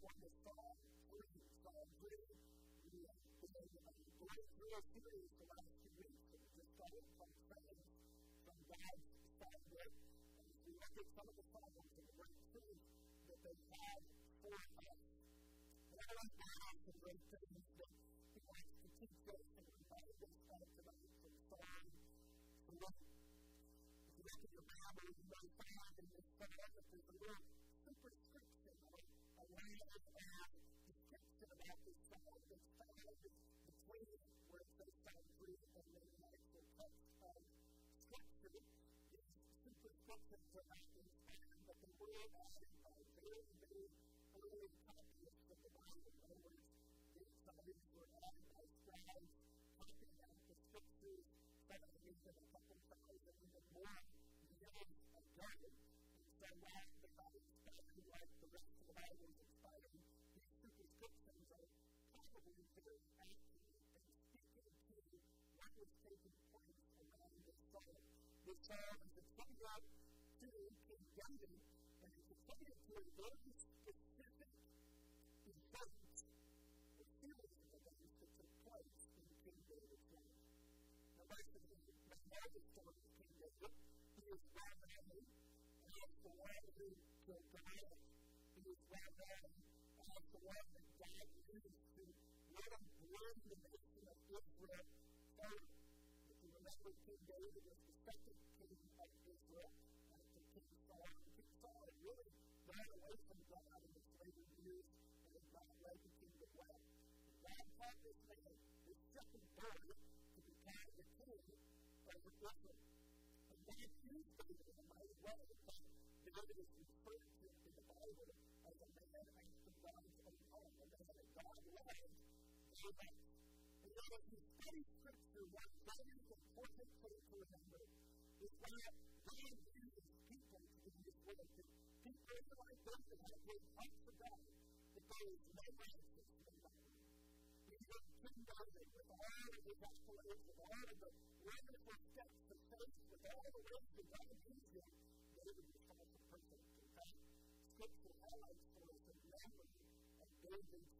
one is Psalm 3, Psalm 3. We have been real serious the last few weeks, and just started from praying from God's side of And we look at some of the problems and the great truths that they had for us. And I like to off the great things that he wants to teach us and remind us of tonight from Psalm 3. If you look at your Bible, you might find in this psalm that there's a little look at the section about this song that's found between where it says boundary and then the actual text of scripture. These superscriptions are not in Spain, but they were added by very, very early copies of the Bible. In other words, these copies were added by scribes copying out the scriptures from at in a couple thousand, even more years ago. And so while they're not inspired like the rest of the Bible, around this psalm is to King David, and it's attributed to a very specific event, a series of events that took place in King David's life. Now, most of you may know the story of King David. He is well known as the one who killed Goliath. He is well known as the one that God used to let him run the nation of Israel forward. Remember, King David was the second king of Israel after King Saul. King Saul had really gone away from God in his later years and had not led the kingdom well. God called this man, his second boy, to become the king over Israel. And God used David in a mighty way. David is referred to in the Bible as a man after God's own heart, a man that God loved so much. And yet, if you study that that is the perfect thing to remember, is that God uses people in this world. People like those that have great up for God, but there is no righteousness in God. We have been guided with all of the declarations, with all of the wonderful steps of faith, with all the ways that God uses him, David was such a person. In fact, Scripture highlights for us in Numbers of David's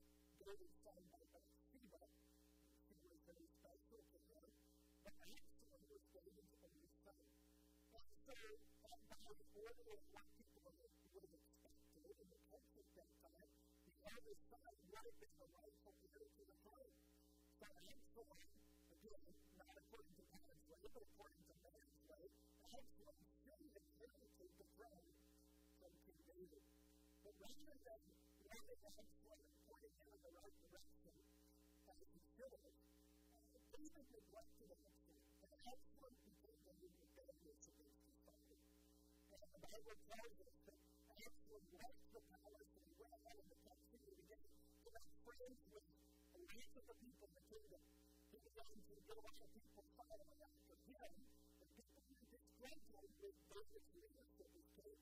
living form of a fever, fever is very special to her, but the excellent was going into a new sun. And so, the was ordinary what people would have expected in the culture at that time, the other side would have been the rightful heir to the throne. So, excellent, again, not according to God's way, but according to man's way, excellent should have inherited the throne from King David. But rather than wanting excellent down the right direction as a conservative, even neglected an excellent, an excellent people that we would go with to society. And the Bible tells us that Absalom left the palace and went out of the captivity again to make friends with a race of the people in the kingdom. He began to go out people following after him, and people were disgruntled with David's leadership as king.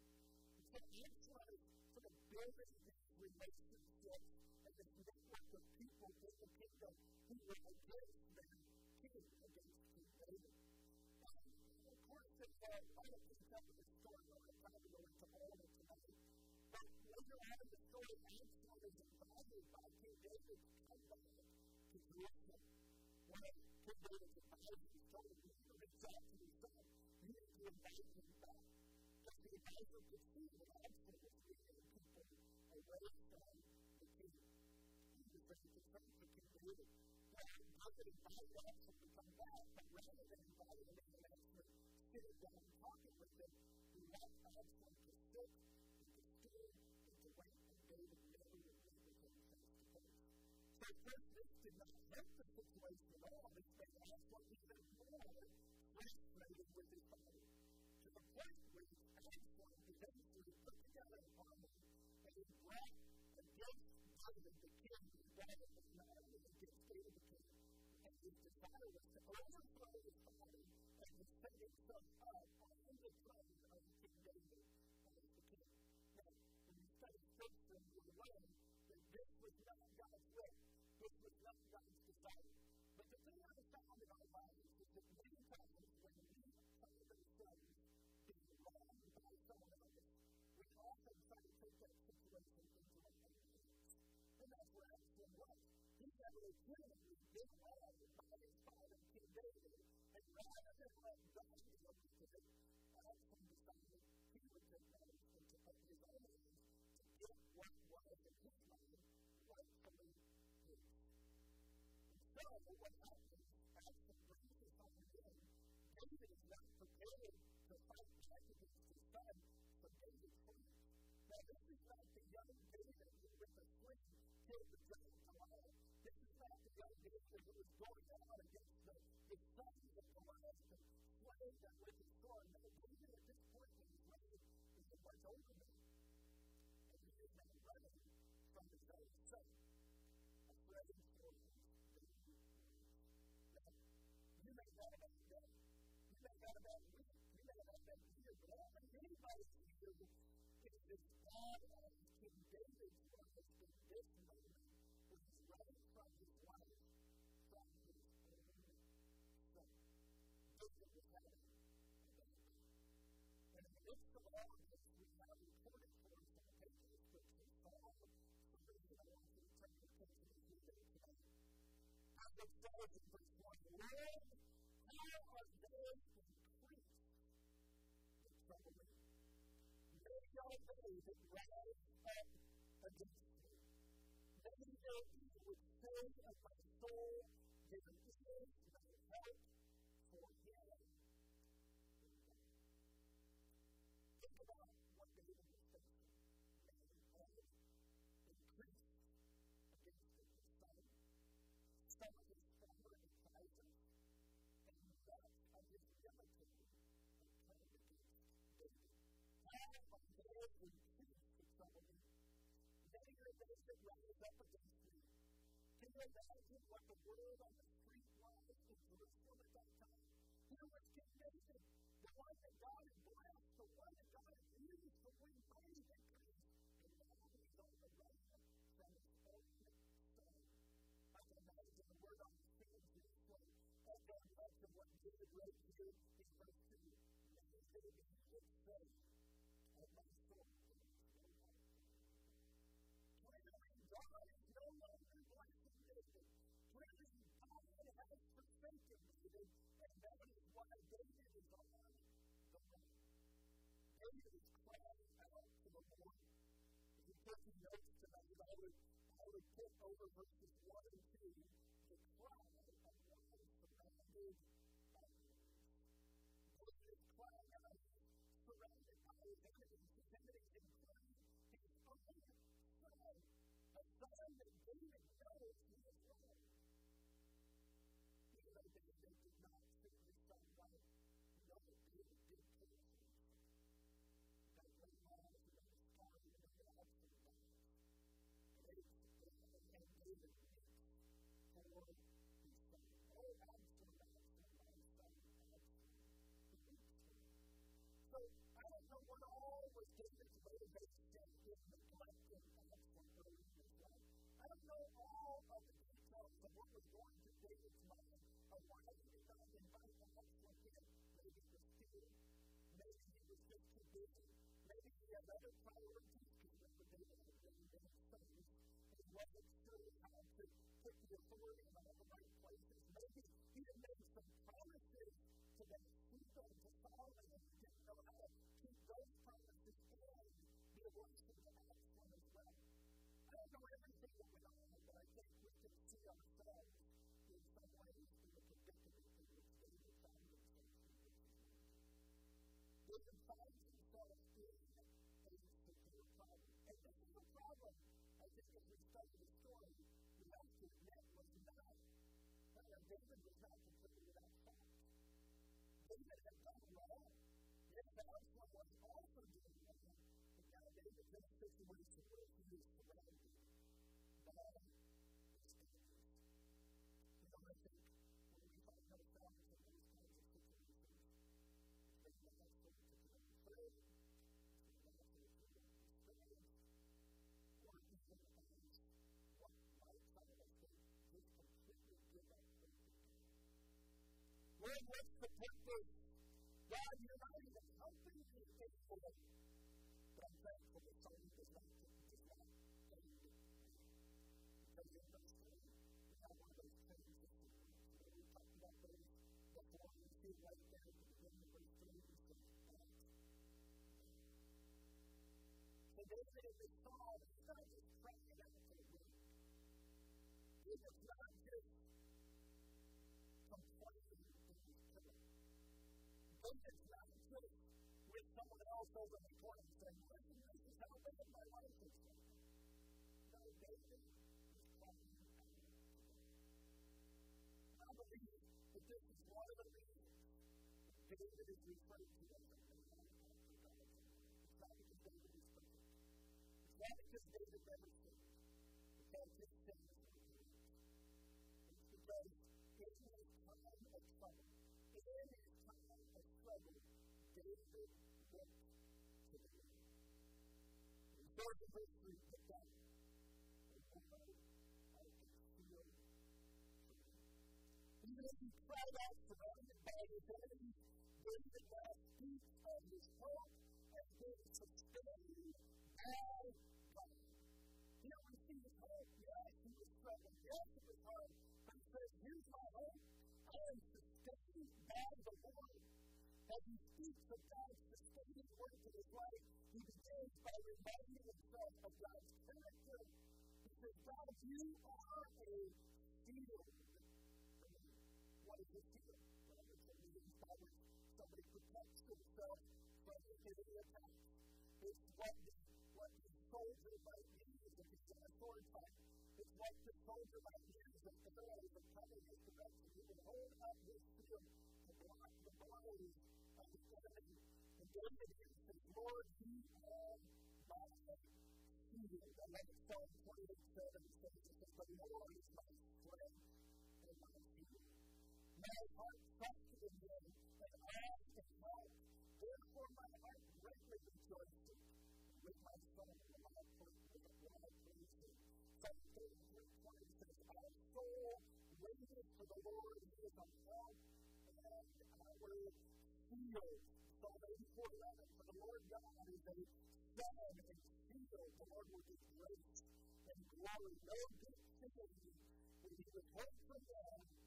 And so Absalom is sort of building these relationships the network of people in the kingdom who were against them, king, against King David. And of course, they had all of this stuff that's the story. I'm not going to go into all of it tonight. But later on in the story, Absalom is invited by King David to come back to Jerusalem. One of King David's advisors told him, You reach out to his son. You need to invite him back. Because the advisor could see that Absalom was leading people away from person is praying for people who are going to buy lots and become bad, but rather than inviting them in and actually sitting down and talking with them, we want Absalom to sit and to steal and to wait, and David never would meet with him face to face. So, of course, this did not help the situation at all. This made Absalom even more frustrated with his father, to the point where is wrecked against David the king, whose David was not only against David the king, and his desire was to overthrow his father and to set himself up that was given in all by his father King David, and rather than let God deal with it, Absalom decided he would take matters into his own hands to get what was in his mind rightfully his. And so, what happens? Absalom brings his son in. David is not prepared to fight back against his son, so David flees. Now, this is not the young David who, with a swing, killed the giant action that was going on against the, the sons of Goliath, the slave that was his son, that David at this point in his reign is a much older man. And he is now running from his own son. A present story Now, you may not have been dead, you may not have been weak, you may not have been here, but I don't think anybody can do is as bad as As it in verse 1, Lord, how are they increased that trouble me? May your days rise up against me. May your evil would say of my soul, there organization that rise up against me. Can you imagine what the world on the street was in Jerusalem at that time. Here was King David, the one that God had blessed, the one that God had used to win mighty victories, and now he's on the run from his own son. I can imagine the word on the screen is this way. Echo much of what David wrote here in verse 2. Now David would say, God is no longer like David. Clearly, God has forsaken David, and that is why David is on the run. David is crying out to the Lord. If you some notes tonight, I would, I would put over verses 1 and 2 the cry of one surrounded by enemies. David is crying out, surrounded by his enemies. His enemies his own let him show you how to put the authority in all the right places. Maybe he had made some promises to the people, to Solomon, and he didn't know how to keep those promises and be a blessing to others from his way. I don't know everything that went on, but I think we can see ourselves in some ways in the predicament in which David found himself in this moment. David found David was not completely without fault. David had done wrong. Yes, Absalom was also doing wrong. But now David just takes away the way he was Then let's protect this. God united us. How can you be faithful? But I'm thankful that someone does not does not end me. Because in verse 20, we have one of those trains of. You know, we talked about those before. We see it right there at the beginning of verse 3. We see that. So David in this psalm, he's not just praying out for the wind. He does not David's not just with someone else over the corner saying, listen, this is how bad my life is. No, David is out to God. And I believe that this is one of the reasons that David is referred to as a man after God's. It's not because David is perfect. It's not because David never David went to the Lord. In verse 3, put down, and can feel free. Even as he cried out, surrounded by his enemies, David now speaks of his hope as being sustained by God. Here we see his hope. Yes, he was struggling. Yes, it was hard. But he says, here's my hope. I am sustained by the Lord. As he speaks of God's sustaining work in his life, he begins by reminding himself of God's character. He says, God, you are a shield. What is a shield? Means by which somebody protects themselves from enemy. It's what the, what the soldier might use if he's in a sword fight. It's what the soldier might use if the arrows are coming his direction. He will hold up his shield to block the blows. And says, Lord, you are my. I love it, Psalm 28 7 says, it says, The Lord my strength and my shield. My heart trusted in him, and I am help. Therefore my heart greatly rejoices. With my soul will I praise him. Will I praise him. Psalm 33 20 says, Our soul waiteth for the Lord, he our help and our shield. Psalm 84 11, For the Lord God is a sun and shield. The Lord will give grace and glory. No good thing will from them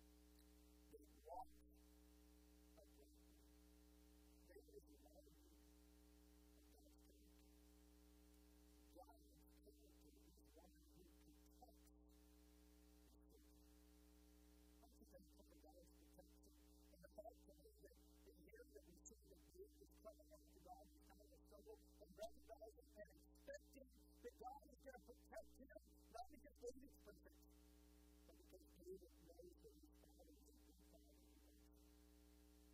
David's perfect, but because David knows that his father is a good father.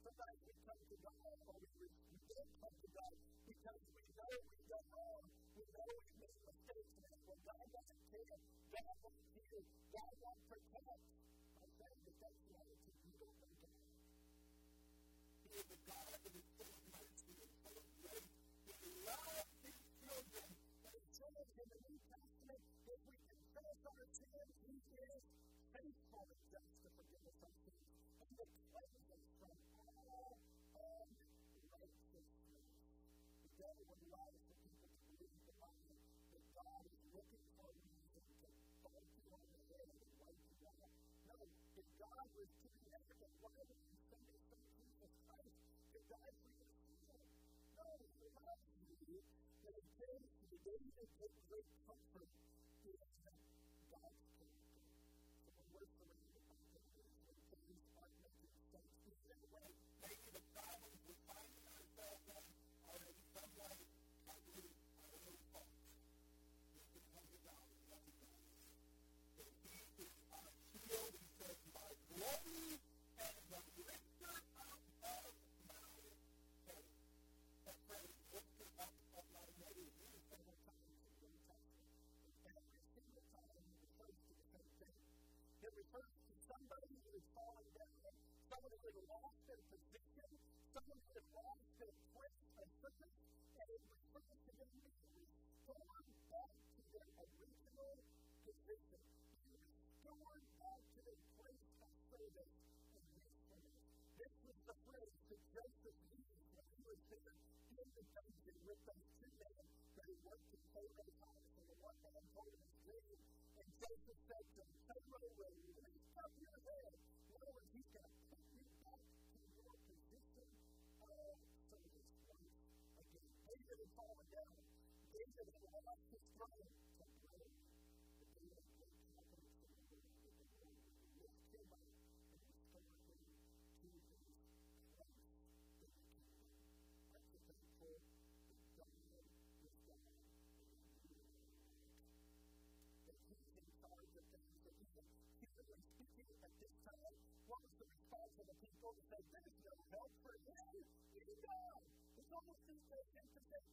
Sometimes we come to God, or we, we don't come to God because we know we've done wrong, we know we've made mistakes, and well, God doesn't care, God won't hear, God won't protect. I'm saying that's the attitude you don't know God. He is a God of mercy and understand who is faithful and just to forgive us our sins and to cleanse us from all unrighteousness. The devil would allow for people to believe the lie that God is looking for a reason to bite you on the head and wipe you out. No, if God was doing everything, why would he send his son Jesus Christ to die for your sin? No, he loves you and he cares for you. David, take great comfort hurt to somebody who is falling down, someone who has lost their position, someone who has lost their place of purpose, and it refers to them being restored back to their original position, being restored back to their place of service and usefulness. This was the phrase that Joseph used when he was there in the dungeon with those two men that he worked in Pharaoh's house, and the one man told him his dream, Satan said to him, Turn right away, lift up your head. In other words, he's going to put you back to your position of service once again. David had fallen down. David had lost his throne.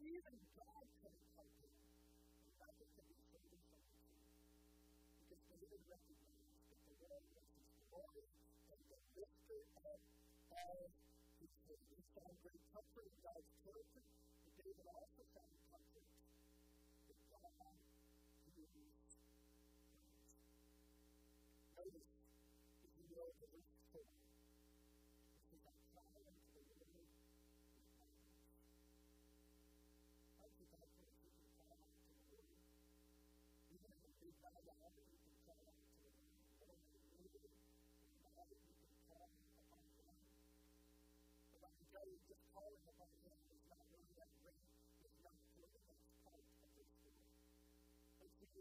even God can help you. In fact, it can be so difficult. Because David recognizes that the Lord was his glory and the lifter of all his sin. He found great comfort in God's character, but David also found comfort in God who is Notice, if you know the verse 4,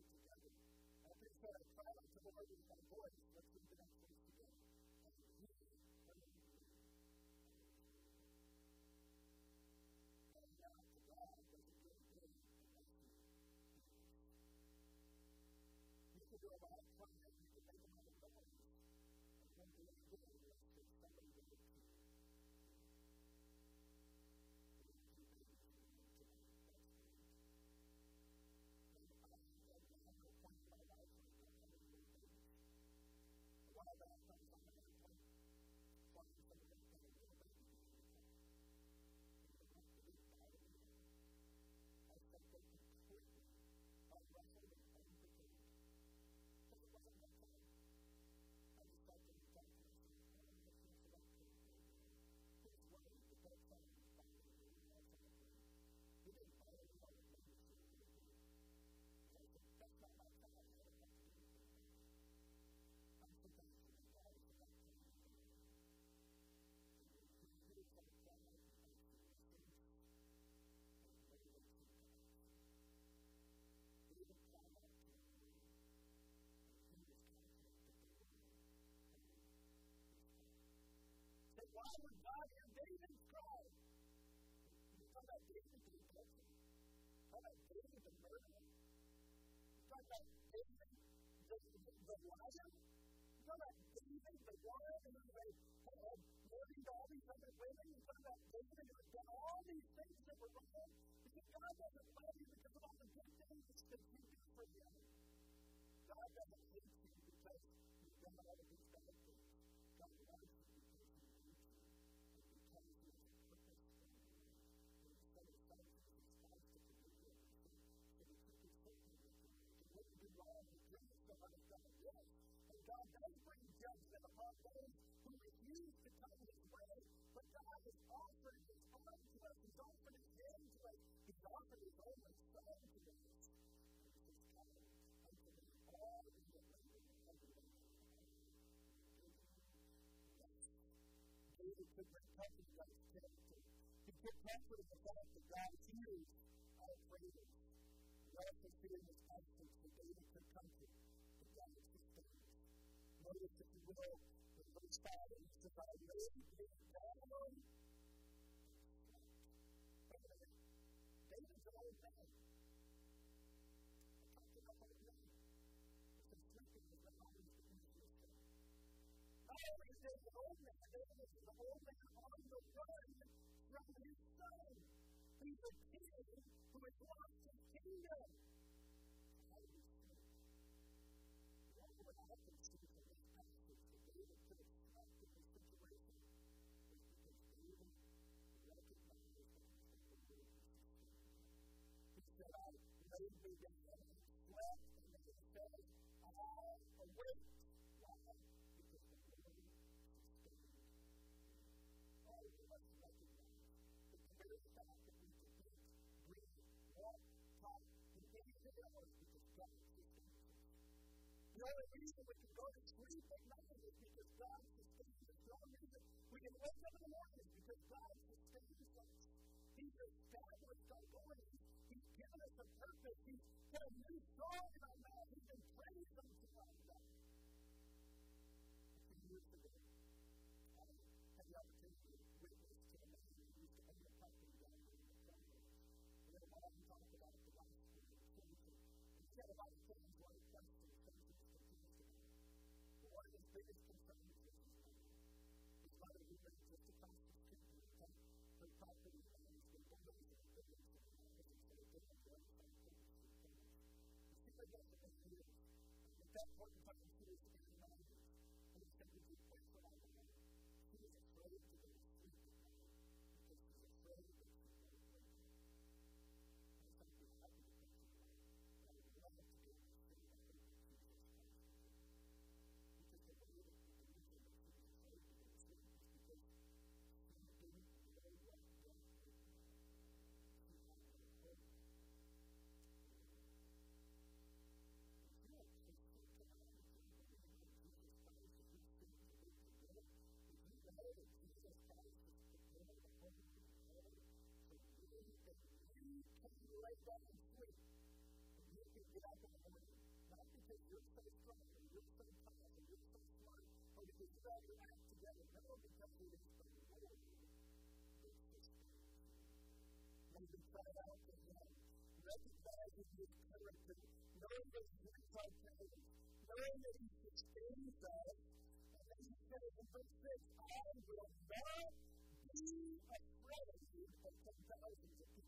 together. As they said, why would God hear David's cry? Talk about David the adulterer. Talk about David the murderer. Talk about David the, the, the liar. Talk about David the one who had murdered all these other women. Talk about David who had done all these things that were wrong. Because God doesn't love you is to bring comfort to God's character, to get comfort in the fact that God hears our prayers. Radical fearing his absence, so David could come to the God of his. Notice, if you will, in verse 5, it says, I know me down alone, always there's an old man, David is an old man on the run from his son. He's a king who has lost his kingdom. Reason we can go to sleep at night is because God sustains us. The reason we can wake up in the morning because God sustains us. He's established our going. He's given us a purpose. He's put a new song in our mouth. He's been praised unto us. A few years ago, that part you. when you lay down and sleep, And you can get up in the morning. Not because you're so strong or you're so tough or you're so smart or because you got your act together. No, because it is the Lord that's the Spirit. May cry out to Him, recognizing His character, knowing that He hears our prayers, knowing that He sustains us, and then He says in verse 6, I will not be afraid of the thousands of people.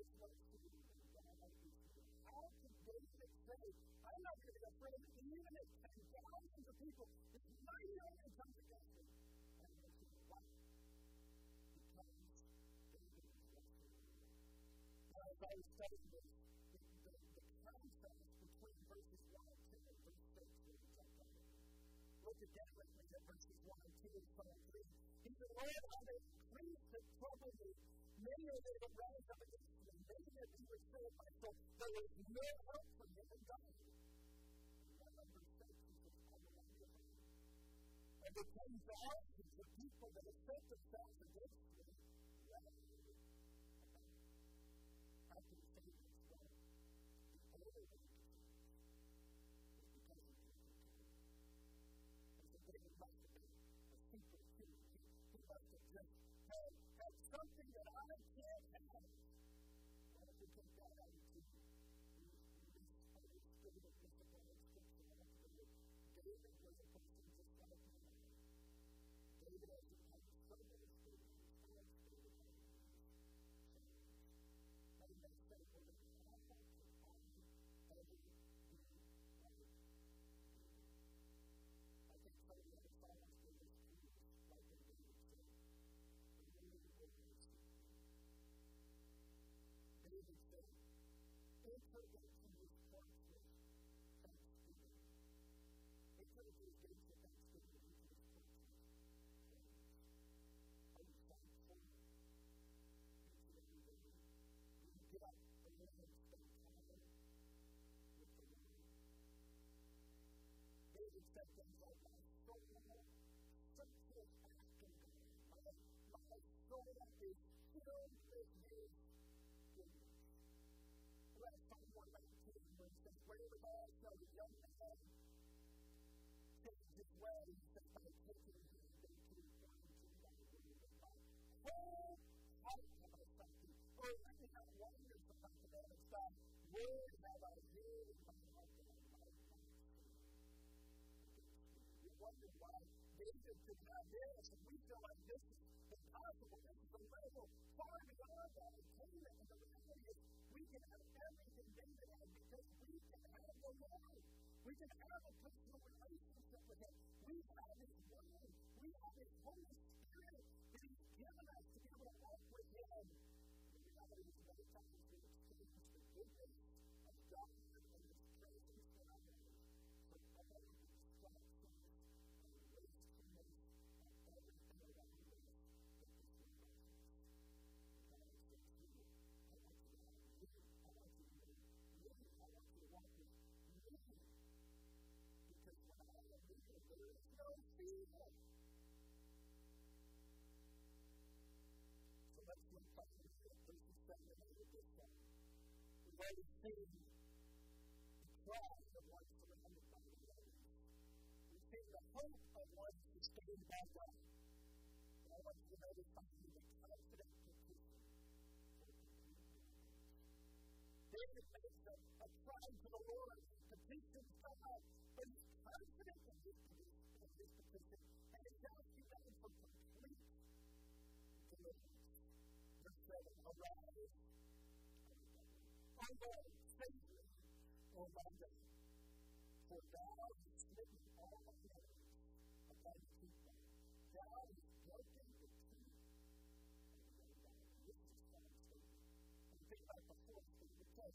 Is say, I'm not going to be afraid even if thousands of people, this mighty army comes against me? Wrestling with God. Now, as I was this, the, the, the contrast between verses 1 and 2 and verse 6 where we jumped it. Look me at verses 1 and 2 and Psalm 3. He said, Lord, I may increase that trouble me. Many are they that rise up against thinking that he would save myself. There was no help for him in God. And it comes out to people that have set themselves against me. could have his front gate thanksgiving. They could have just gone thanksgiving and to his front gate. Are you thankful? Each and every day. When you get up and spend time with the Lord. David said things like, My soul searches after God. My, my soul is filled with his goodness. Bless Word have I my might not sin wonder why David could have this, and we feel like this is impossible. This is a level far beyond that attainment. And the reality is, we can have everything David had because we can have the Lord. We can have a personal relationship with Him. We have His Word. We have His Holy Spirit where we see the cries of one surrounded by the others. We see the hope of one sustained by God. And I want you to notice something that confident petition David makes a, a cry to the Lord, petitions God, but he's confident in his, in his petition, and it tells you that from complete deliverance. Save me, O my God, for thou hast smitten all my enemies upon the cheekbone. Thou hast broken the teeth the. This is statement. And think about the force that would take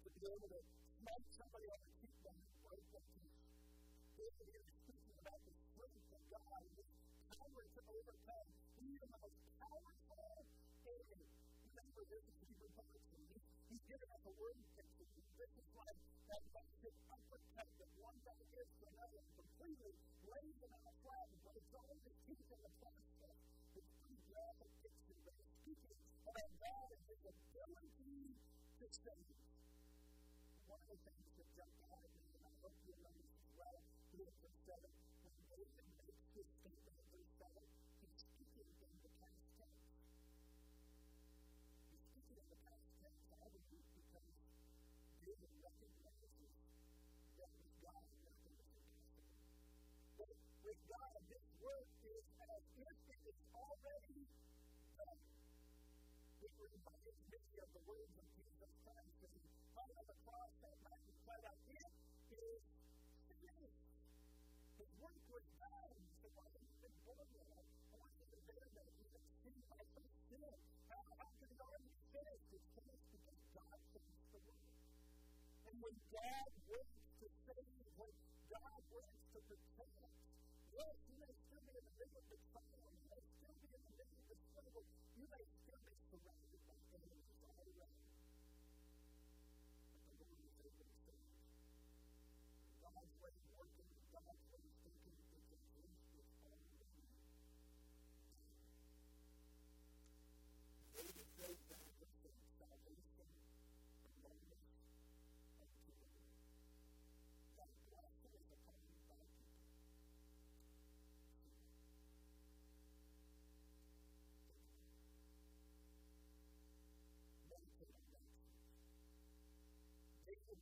to be able to smite somebody on the cheekbone and break their teeth. David here is speaking about the strength of God and his power to overcome even the most powerful enemy. Remember, this is Hebrew poetry. He's given us a word picture This is life that makes unprotected, one guy gives to another completely, lays them out flat, flag, but it's only the teeth of the process. It's pretty graphic picture, but it's speaking about God and His ability to save. One of the things that jumped out with God, this work is as if it is already done. It reminds me of the words of Jesus Christ he hung on the cross that night and cried out, It is finished. His work was done. So why have you been born yet? I want you to bear that. He had seen my first sin. How, how could it already be finished? It's finished because God finished the work. And when God works to save, when yes, you may still be in the middle of the trial,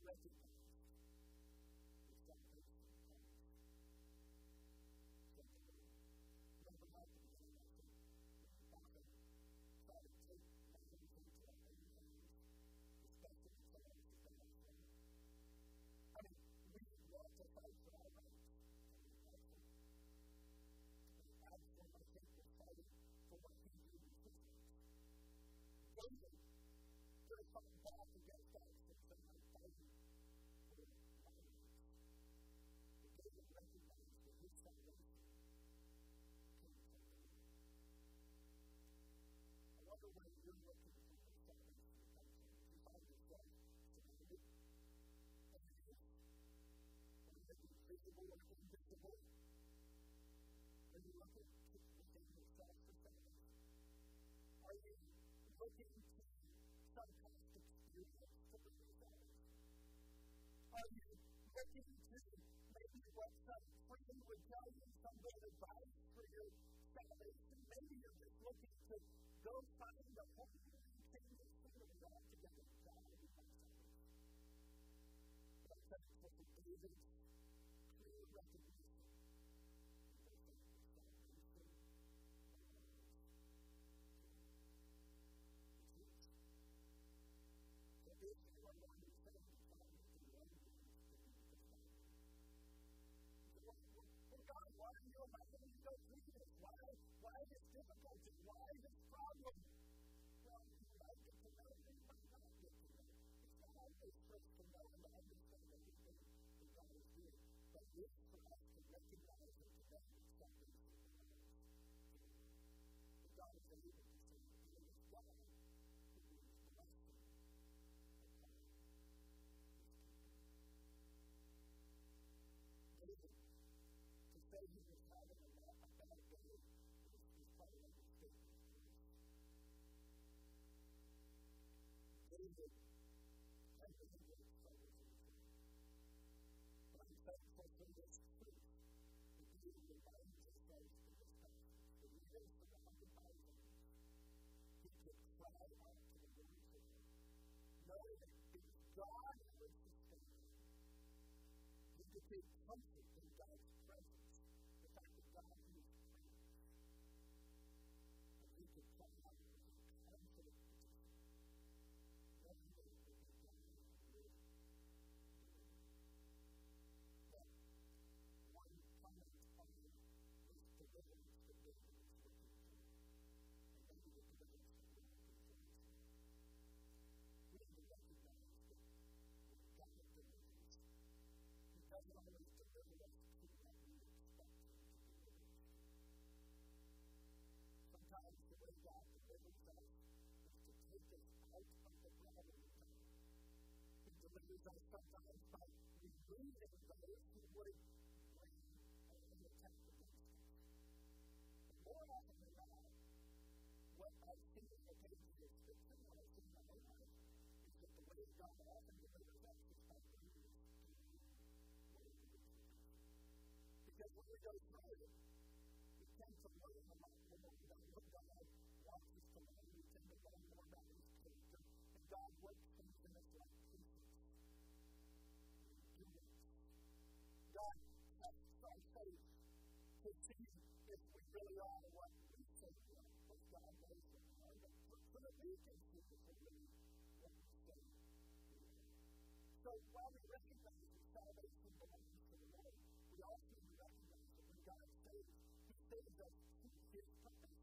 recognize the salvation the. We often try to take into our own hands, especially in. I mean, we want to fight for our rights, and we fight for them. But fighting for what. David, in looking to some kind of experience for the results? Are you looking to maybe what some friend would tell you, some bit of advice for your salvation? Maybe you're just looking to go find a hope and can get sort of it all together with God and with salvation. But I'm telling you, what David's clear recognition that for us to recognize and to recognize is in that we God is able to say, it is God who blessing. David, to say he was having a bad day is, is probably an understatement. David, God would sustain sustaining. He could take comfort in Delivers us sometimes by removing those who would bring an attack against us. But more often than not, what I've seen in the pages of Scripture, what I've in my own life, is that the way God often delivers us is by bringing us what. Because when we go through it, we tend to learn a lot more about what God wants us to learn. We tend to learn more about His character. And God works God tests our faith to see if we really are what we say we are, what God knows we are, but so that we can see if we're really what we say we are. So while we recognize that salvation belongs to the Lord, we also recognize that when God saves, He saves us to His purpose,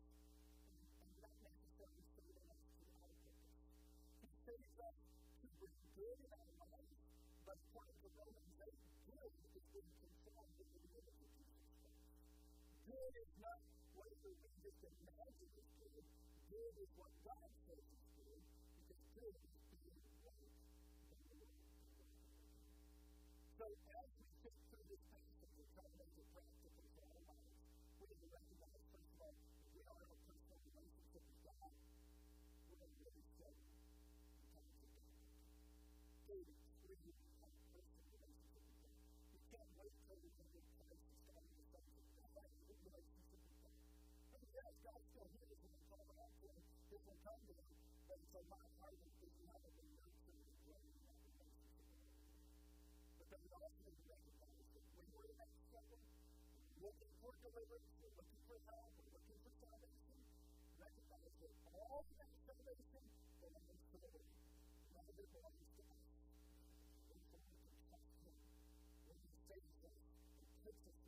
and, and not necessarily saving us to our purpose. He saves us to bring good in our that's part of the Romans say, good is being conformed to the image of Jesus Christ. Good is not whatever we just imagine is good. Good is what God says is good, because good is being right. in the world. So as humble, but it's a lot harder if you haven't been nurtured and grown in that relationship. But then we also need to recognize that when we're in that struggle, looking for deliverance, we're looking for help, we're looking for salvation, recognize that all that salvation belongs to the Lord. None of it belongs to us. And so we can trust Him when He saves us and puts us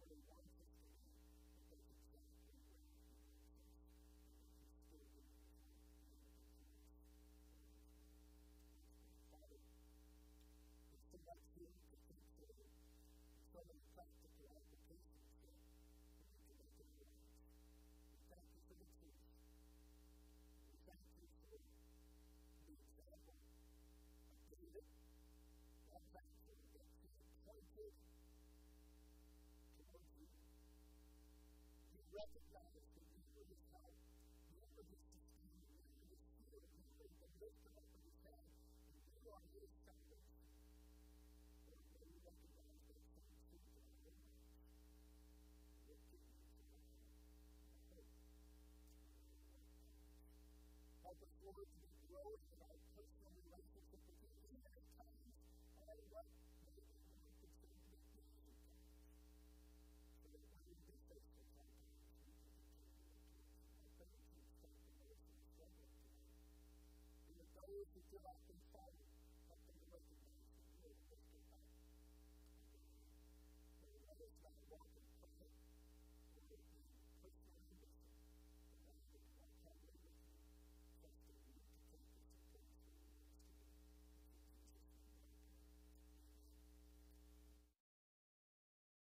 recognize that the Lord is God. The Lord is is the Lord is the the Lord is the Lord is and Lord is the